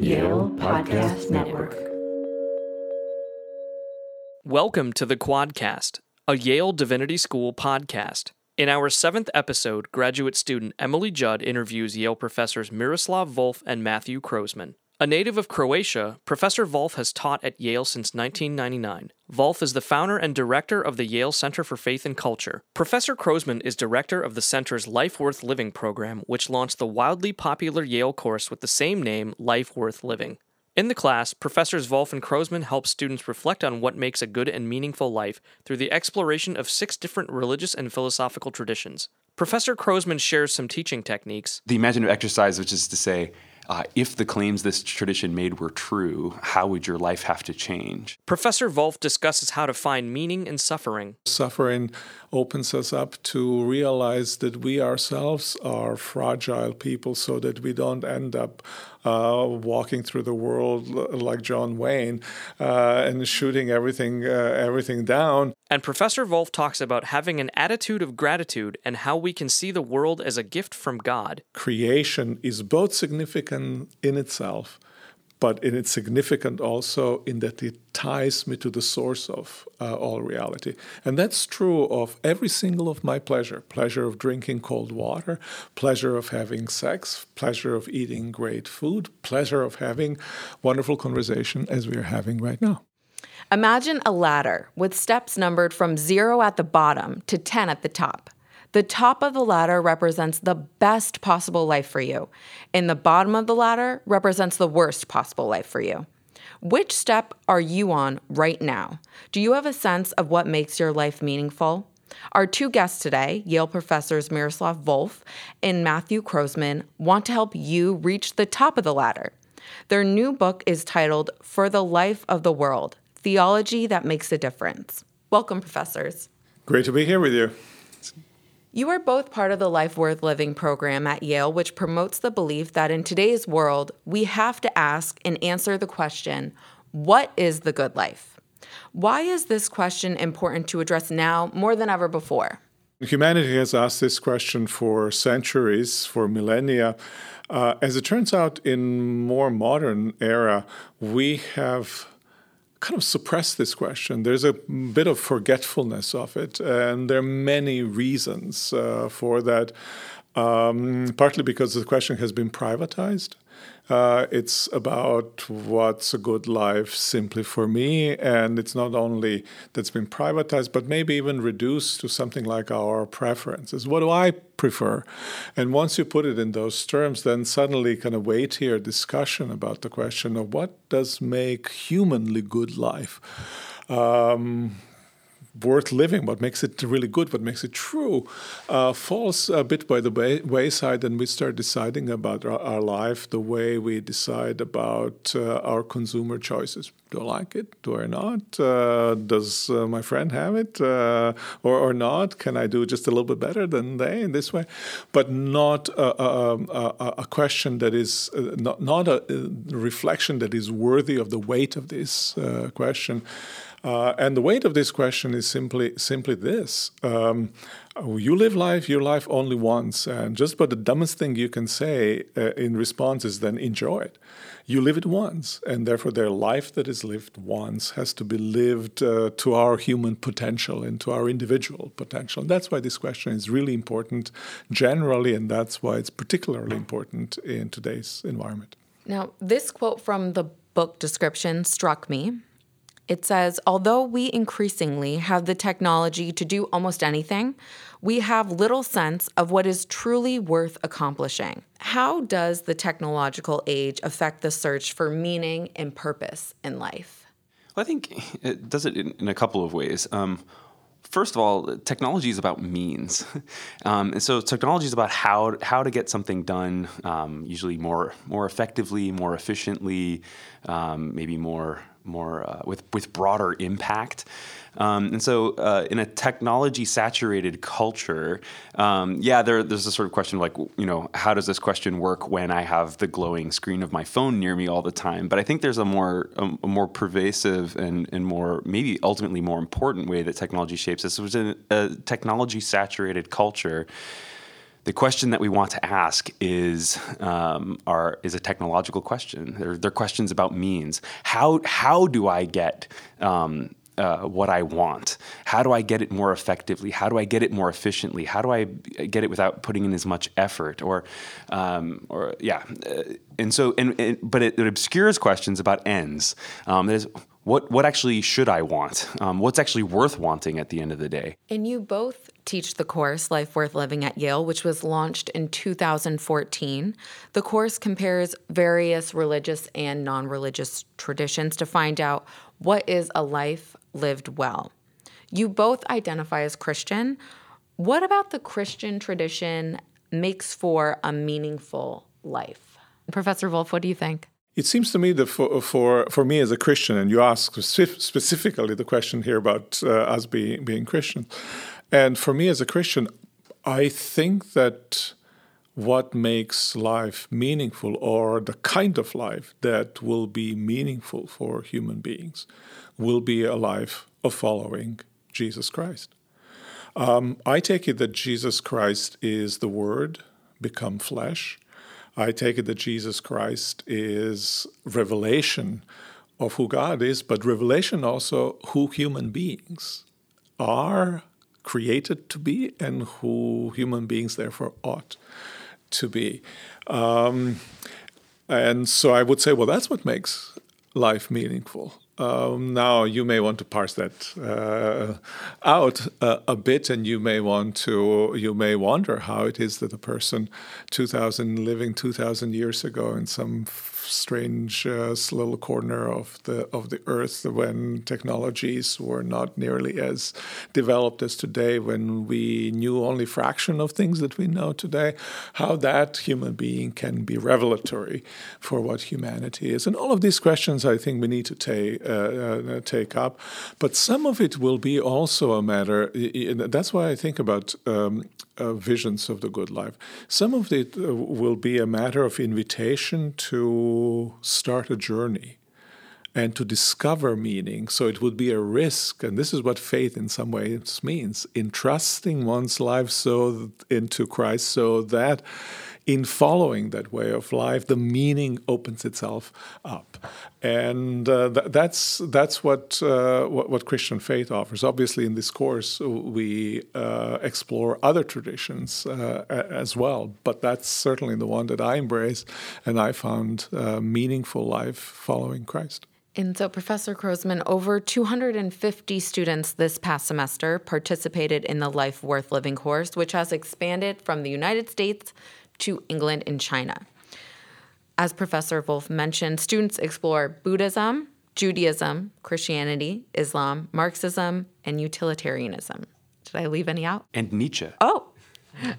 Yale Podcast Network. Welcome to the Quadcast, a Yale Divinity School podcast. In our seventh episode, graduate student Emily Judd interviews Yale professors Miroslav Volf and Matthew Croasmun. A native of Croatia, Professor Volf has taught at Yale since 1999. Volf is the founder and director of the Yale Center for Faith and Culture. Professor Croasmun is director of the center's Life Worth Living program, which launched the wildly popular Yale course with the same name, Life Worth Living. In the class, Professors Volf and Croasmun help students reflect on what makes a good and meaningful life through the exploration of six different religious and philosophical traditions. Professor Croasmun shares some teaching techniques. The imaginative exercise, which is to say, uh, if the claims this tradition made were true, how would your life have to change? Professor Volf discusses how to find meaning in suffering. Suffering opens us up to realize that we ourselves are fragile people so that we don't end up uh, walking through the world like John Wayne uh, and shooting everything uh, everything down. And Professor Volf talks about having an attitude of gratitude and how we can see the world as a gift from God. Creation is both significant in itself but it is significant also in that it ties me to the source of uh, all reality. And that's true of every single of my pleasure pleasure of drinking cold water, pleasure of having sex, pleasure of eating great food, pleasure of having wonderful conversation as we are having right now. Imagine a ladder with steps numbered from zero at the bottom to 10 at the top. The top of the ladder represents the best possible life for you, and the bottom of the ladder represents the worst possible life for you. Which step are you on right now? Do you have a sense of what makes your life meaningful? Our two guests today, Yale professors Miroslav Volf and Matthew Croasmun, want to help you reach the top of the ladder. Their new book is titled For the Life of the World Theology That Makes a Difference. Welcome, professors. Great to be here with you. You are both part of the Life Worth Living program at Yale, which promotes the belief that in today's world, we have to ask and answer the question what is the good life? Why is this question important to address now more than ever before? Humanity has asked this question for centuries, for millennia. Uh, as it turns out, in more modern era, we have kind of suppress this question. There's a bit of forgetfulness of it, and there are many reasons uh, for that. Um, partly because the question has been privatized. Uh, it's about what's a good life simply for me. And it's not only that's been privatized, but maybe even reduced to something like our preferences. What do I prefer? And once you put it in those terms, then suddenly kind of weightier discussion about the question of what does make humanly good life. Um, worth living, what makes it really good, what makes it true, uh, falls a bit by the way, wayside, and we start deciding about our, our life the way we decide about uh, our consumer choices. Do I like it? Do I not? Uh, does uh, my friend have it uh, or, or not? Can I do just a little bit better than they in this way? But not a, a, a, a question that is uh, not, not a reflection that is worthy of the weight of this question. Uh, and the weight of this question is simply simply this: um, you live life, your life only once, and just about the dumbest thing you can say uh, in response is then enjoy it. You live it once, and therefore their life that is lived once has to be lived uh, to our human potential and to our individual potential. And that's why this question is really important generally, and that's why it's particularly important in today's environment. Now, this quote from the book description struck me it says, although we increasingly have the technology to do almost anything, we have little sense of what is truly worth accomplishing. How does the technological age affect the search for meaning and purpose in life? Well, I think it does it in, in a couple of ways. Um, first of all, technology is about means, um, and so technology is about how how to get something done, um, usually more more effectively, more efficiently, um, maybe more more uh, with with broader impact. Um, and so, uh, in a technology saturated culture, um, yeah, there, there's a sort of question of like, you know, how does this question work when I have the glowing screen of my phone near me all the time? But I think there's a more a, a more pervasive and, and more maybe ultimately more important way that technology shapes us, which is a, a technology saturated culture the question that we want to ask is um, are, is a technological question. They're, they're, questions about means. How how do I get um, uh, what I want? How do I get it more effectively? How do I get it more efficiently? How do I get it without putting in as much effort? Or, um, or yeah, uh, and so, and, and but it, it, obscures questions about ends. Um, that is, what what actually should I want? Um, what's actually worth wanting at the end of the day? And you both teach the course Life Worth Living at Yale, which was launched in 2014. The course compares various religious and non-religious traditions to find out what is a life lived well. You both identify as Christian. What about the Christian tradition makes for a meaningful life? Professor Volf, what do you think? It seems to me that for, for, for me as a Christian, and you ask specifically the question here about uh, us being, being Christians, and for me as a Christian, I think that what makes life meaningful or the kind of life that will be meaningful for human beings will be a life of following Jesus Christ. Um, I take it that Jesus Christ is the Word become flesh I take it that Jesus Christ is revelation of who God is, but revelation also who human beings are created to be and who human beings therefore ought to be. Um, and so I would say, well, that's what makes life meaningful. Um, now you may want to parse that uh, out uh, a bit, and you may want to you may wonder how it is that a person, two thousand living two thousand years ago in some strange uh, little corner of the of the earth when technologies were not nearly as developed as today, when we knew only fraction of things that we know today, how that human being can be revelatory for what humanity is, and all of these questions I think we need to take uh, uh, take up, but some of it will be also a matter. That's why I think about um, uh, visions of the good life. Some of it uh, will be a matter of invitation to start a journey and to discover meaning. So it would be a risk, and this is what faith in some ways means: entrusting one's life so into Christ, so that in following that way of life, the meaning opens itself up, and uh, th- that's that's what, uh, what, what Christian faith offers. Obviously, in this course, we uh, explore other traditions uh, as well, but that's certainly the one that I embrace, and I found uh, meaningful life following Christ. And so, Professor Croasmun, over 250 students this past semester participated in the Life Worth Living course, which has expanded from the United States to England and China. As Professor Volf mentioned, students explore Buddhism, Judaism, Christianity, Islam, Marxism, and utilitarianism. Did I leave any out? And Nietzsche. Oh,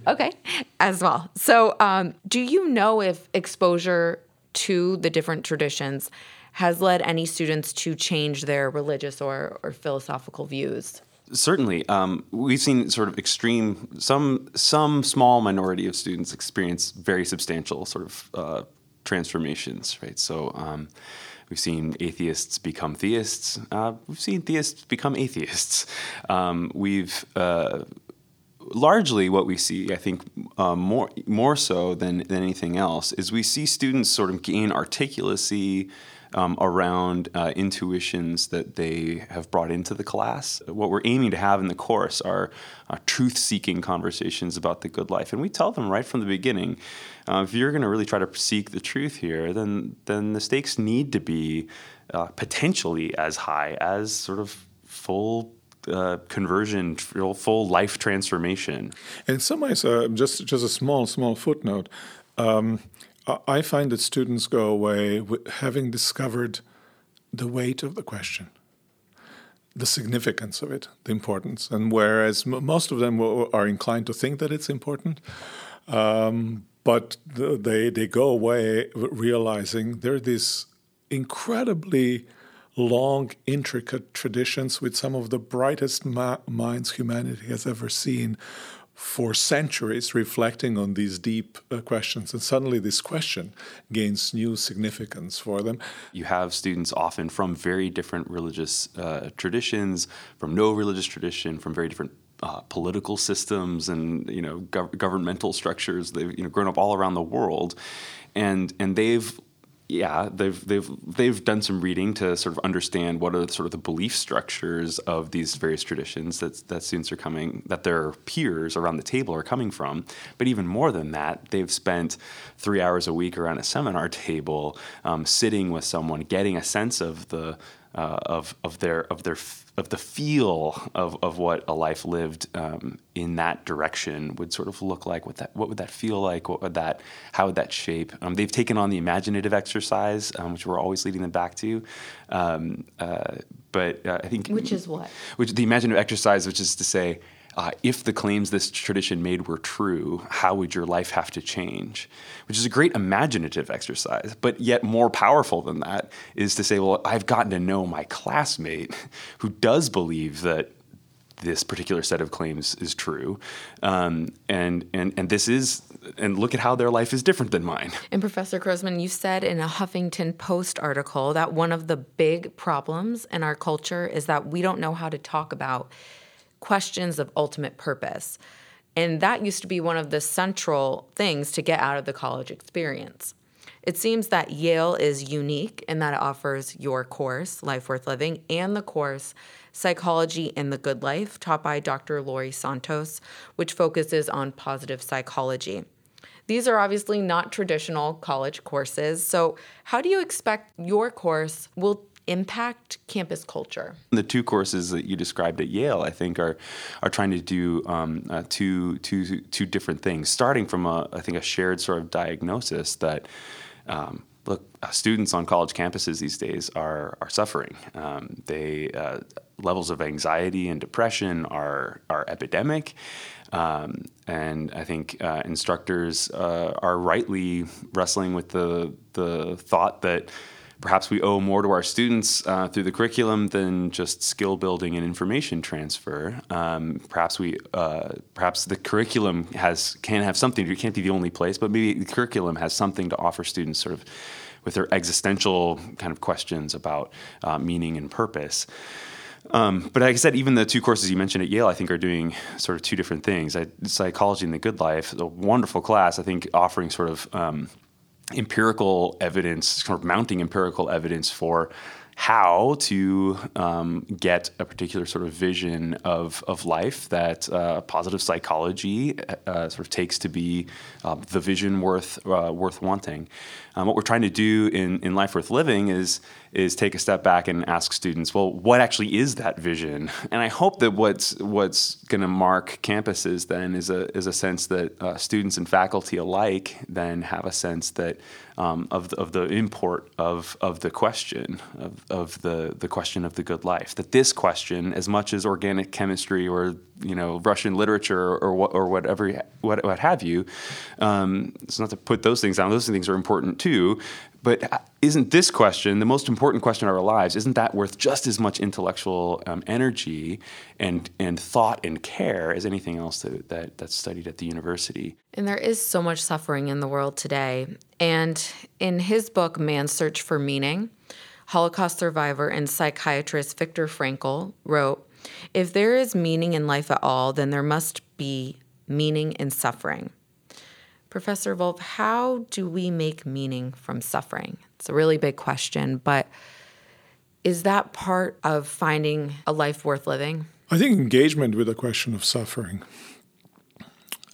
okay, as well. So, um, do you know if exposure to the different traditions has led any students to change their religious or, or philosophical views? Certainly, um, we've seen sort of extreme. Some some small minority of students experience very substantial sort of uh, transformations, right? So. Um, We've seen atheists become theists. Uh, we've seen theists become atheists. Um, we've uh, largely what we see, I think, uh, more more so than, than anything else, is we see students sort of gain articulacy, um, around uh, intuitions that they have brought into the class. What we're aiming to have in the course are uh, truth seeking conversations about the good life. And we tell them right from the beginning uh, if you're going to really try to seek the truth here, then, then the stakes need to be uh, potentially as high as sort of full uh, conversion, full life transformation. And in some ways, uh, just just a small small footnote. Um, I find that students go away having discovered the weight of the question, the significance of it, the importance. And whereas most of them are inclined to think that it's important, um, but they, they go away realizing there are these incredibly long, intricate traditions with some of the brightest ma- minds humanity has ever seen for centuries reflecting on these deep uh, questions. And suddenly, this question gains new significance for them. You have students often from very different religious uh, traditions, from no religious tradition, from very different uh, political systems and you know gov- governmental structures. They've you know grown up all around the world, and and they've yeah, they've they've they've done some reading to sort of understand what are sort of the belief structures of these various traditions that that students are coming that their peers around the table are coming from. But even more than that, they've spent three hours a week around a seminar table, um, sitting with someone, getting a sense of the uh, of of their of their of the feel of, of what a life lived um, in that direction would sort of look like. What that what would that feel like? What would that how would that shape? Um, they've taken on the imaginative exercise, um, which we're always leading them back to. Um, uh, but uh, I think which is what which the imaginative exercise, which is to say uh, if the claims this tradition made were true, how would your life have to change? Which is a great imaginative exercise, but yet more powerful than that is to say, well, I've gotten to know my classmate who does believe that this particular set of claims is true, um, and and and this is and look at how their life is different than mine. And Professor Croasmun, you said in a Huffington Post article that one of the big problems in our culture is that we don't know how to talk about questions of ultimate purpose. And that used to be one of the central things to get out of the college experience. It seems that Yale is unique in that it offers your course, Life Worth Living, and the course, Psychology in the Good Life, taught by Dr. Laurie Santos, which focuses on positive psychology. These are obviously not traditional college courses. So, how do you expect your course will impact campus culture? The two courses that you described at Yale, I think, are are trying to do um, uh, two, two, two different things. Starting from a, I think, a shared sort of diagnosis that. Um, look, uh, students on college campuses these days are are suffering. Um, they uh, levels of anxiety and depression are are epidemic, um, and I think uh, instructors uh, are rightly wrestling with the the thought that perhaps we owe more to our students uh, through the curriculum than just skill building and information transfer. Um, perhaps we, uh, perhaps the curriculum has can have something. It can't be the only place, but maybe the curriculum has something to offer students, sort of, with their existential kind of questions about uh, meaning and purpose. Um, but like I said, even the two courses you mentioned at Yale, I think, are doing sort of two different things. I, psychology and the Good Life, a wonderful class. I think offering sort of um, empirical evidence, kind of mounting empirical evidence for how to um, get a particular sort of vision of, of life that uh, positive psychology uh, sort of takes to be uh, the vision worth uh, worth wanting. Um, what we're trying to do in, in life worth living is is take a step back and ask students, well, what actually is that vision? And I hope that what's what's going to mark campuses then is a is a sense that uh, students and faculty alike then have a sense that um, of, of the import of, of the question of, of the, the question of the good life. That this question, as much as organic chemistry or you know Russian literature or or whatever what, what have you, um, it's not to put those things down. Those things are important too. But isn't this question the most important question of our lives? Isn't that worth just as much intellectual um, energy and and thought and care as anything else that, that that's studied at the university? And there is so much suffering in the world today. And in his book, Man's Search for Meaning, Holocaust survivor and psychiatrist Viktor Frankl wrote, "If there is meaning in life at all, then there must be meaning in suffering." Professor Volf, how do we make meaning from suffering? It's a really big question, but is that part of finding a life worth living? I think engagement with the question of suffering,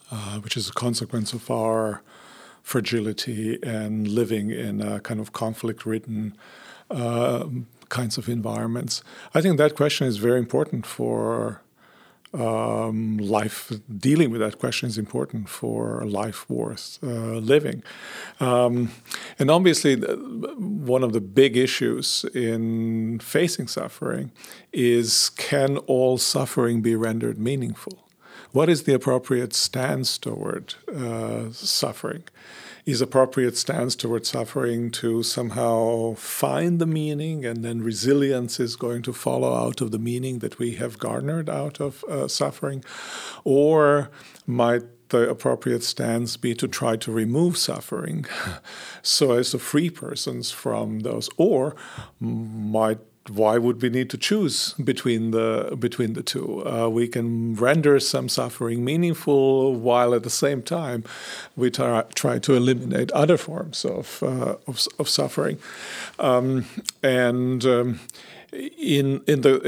uh, which is a consequence of our fragility and living in a kind of conflict ridden uh, kinds of environments. I think that question is very important for um, life, dealing with that question is important for life worth uh, living. Um, and obviously, one of the big issues in facing suffering is can all suffering be rendered meaningful? What is the appropriate stance toward uh, suffering? Is appropriate stance towards suffering to somehow find the meaning, and then resilience is going to follow out of the meaning that we have garnered out of uh, suffering? Or might the appropriate stance be to try to remove suffering so as to free persons from those? Or might why would we need to choose between the between the two? Uh, we can render some suffering meaningful, while at the same time we try, try to eliminate other forms of uh, of, of, suffering. Um, and um, in in the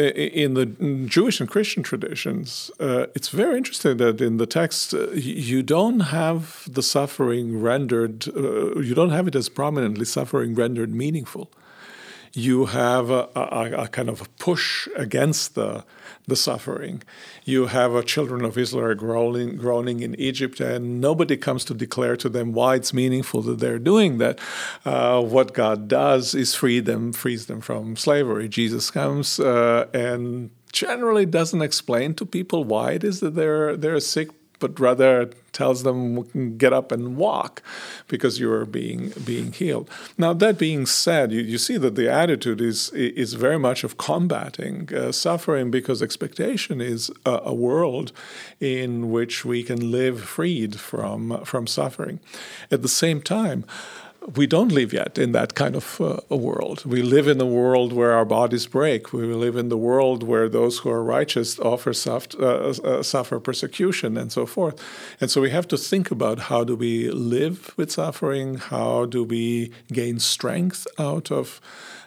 in the Jewish and Christian traditions, uh, it's very interesting that in the text uh, you don't have the suffering rendered. Uh, you don't have it as prominently suffering rendered meaningful you have a, a, a, kind of a push against the the suffering. You have a children of Israel groaning, groaning in Egypt, and nobody comes to declare to them why it's meaningful that they're doing that. Uh, what God does is free them, frees them from slavery. Jesus comes uh, and generally doesn't explain to people why it is that they're they're sick but rather tells them get up and walk because you are being being healed. Now that being said, you, you see that the attitude is is very much of combating uh, suffering because expectation is a, a, world in which we can live freed from from suffering. At the same time we don't live yet in that kind of uh, a world. We live in a world where our bodies break. We live in the world where those who are righteous soft, uh, uh, suffer persecution and so forth. And so we have to think about how do we live with suffering? How do we gain strength out of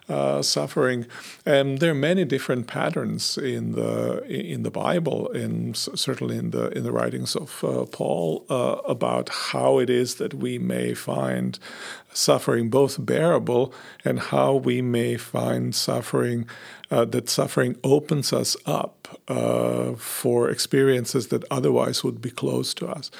uh, suffering. And there are many different patterns in the in the Bible, and certainly in the in the writings of uh, Paul, uh, about how it is that we may find suffering both bearable and how we may find suffering uh, that suffering opens us up uh, for experiences that otherwise would be closed to us.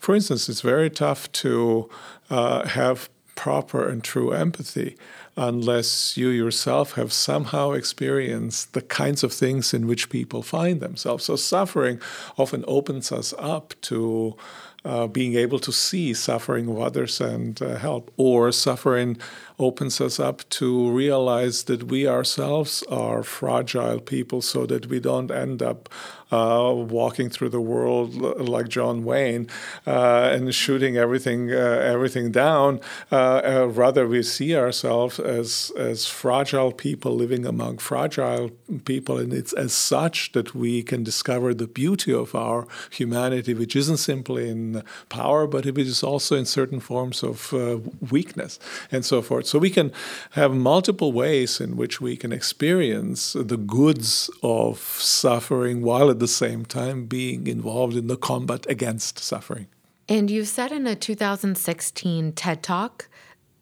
For instance, it's very tough to uh, have proper and true empathy unless you yourself have somehow experienced the kinds of things in which people find themselves. So, suffering often opens us up to uh, being able to see suffering of others and uh, help, or suffering opens us up to realize that we ourselves are fragile people so that we don't end up uh, walking through the world like John Wayne uh, and shooting everything uh, everything down. Uh, rather, we see ourselves as as fragile people living among fragile people, and it's as such that we can discover the beauty of our humanity, which isn't simply in power, but it is also in certain forms of uh, weakness and so forth. So we can have multiple ways in which we can experience the goods of suffering while at the same time being involved in the combat against suffering. And you said in a 2016 TED Talk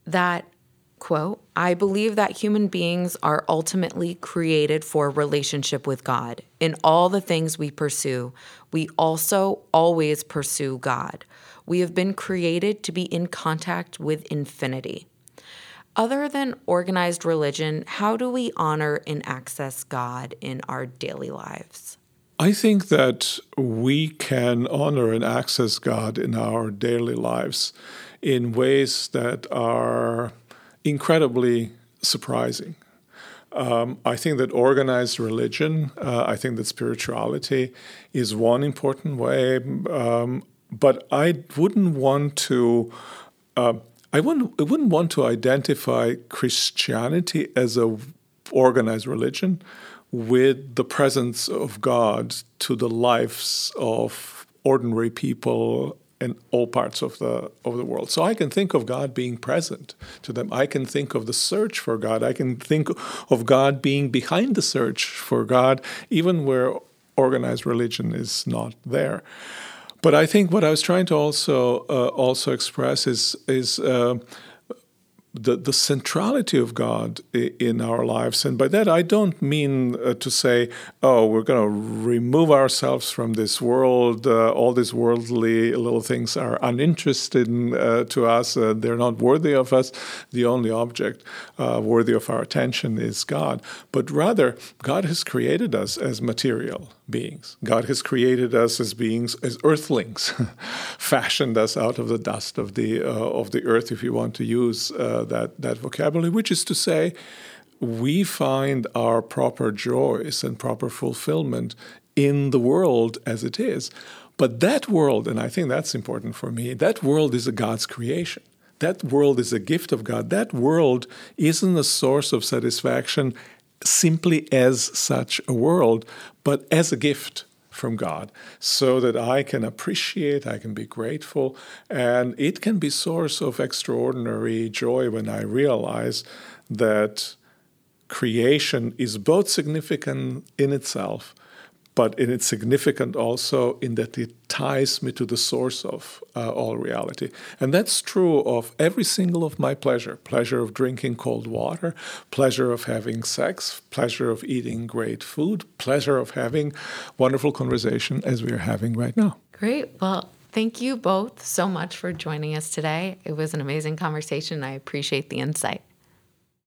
that, quote, I believe that human beings are ultimately created for relationship with God. In all the things we pursue, we also always pursue God. We have been created to be in contact with infinity. Other than organized religion, how do we honor and access God in our daily lives? I think that we can honor and access God in our daily lives in ways that are incredibly surprising. Um, I think that organized religion, uh, I think that spirituality is one important way, um, but I wouldn't want to uh, I wouldn't, I wouldn't want to identify Christianity as a organized religion with the presence of God to the lives of ordinary people in all parts of the of the world. So I can think of God being present to them. I can think of the search for God. I can think of God being behind the search for God, even where organized religion is not there. But I think what I was trying to also uh, also express is is uh, the, the centrality of God in our lives. And by that, I don't mean uh, to say, oh, we're going to remove ourselves from this world. Uh, all these worldly little things are uninterested uh, to us. Uh, they're not worthy of us. The only object uh, worthy of our attention is God. But rather, God has created us as material beings. God has created us as beings, as earthlings, fashioned us out of the dust of the, uh, of the earth, if you want to use that, that vocabulary, which is to say, we find our proper joys and proper fulfillment in the world as it is. But that world, and I think that's important for me, that world is a God's creation. That world is a gift of God. That world isn't a source of satisfaction simply as such a world, but as a gift from God so that I can appreciate, I can be grateful, and it can be source of extraordinary joy when I realize that creation is both significant in itself but it is significant also in that it ties me to the source of uh, all reality. And that's true of every single of my pleasure pleasure of drinking cold water, pleasure of having sex, pleasure of eating great food, pleasure of having wonderful conversation as we are having right now. Great. Well, thank you both so much for joining us today. It was an amazing conversation. I appreciate the insight.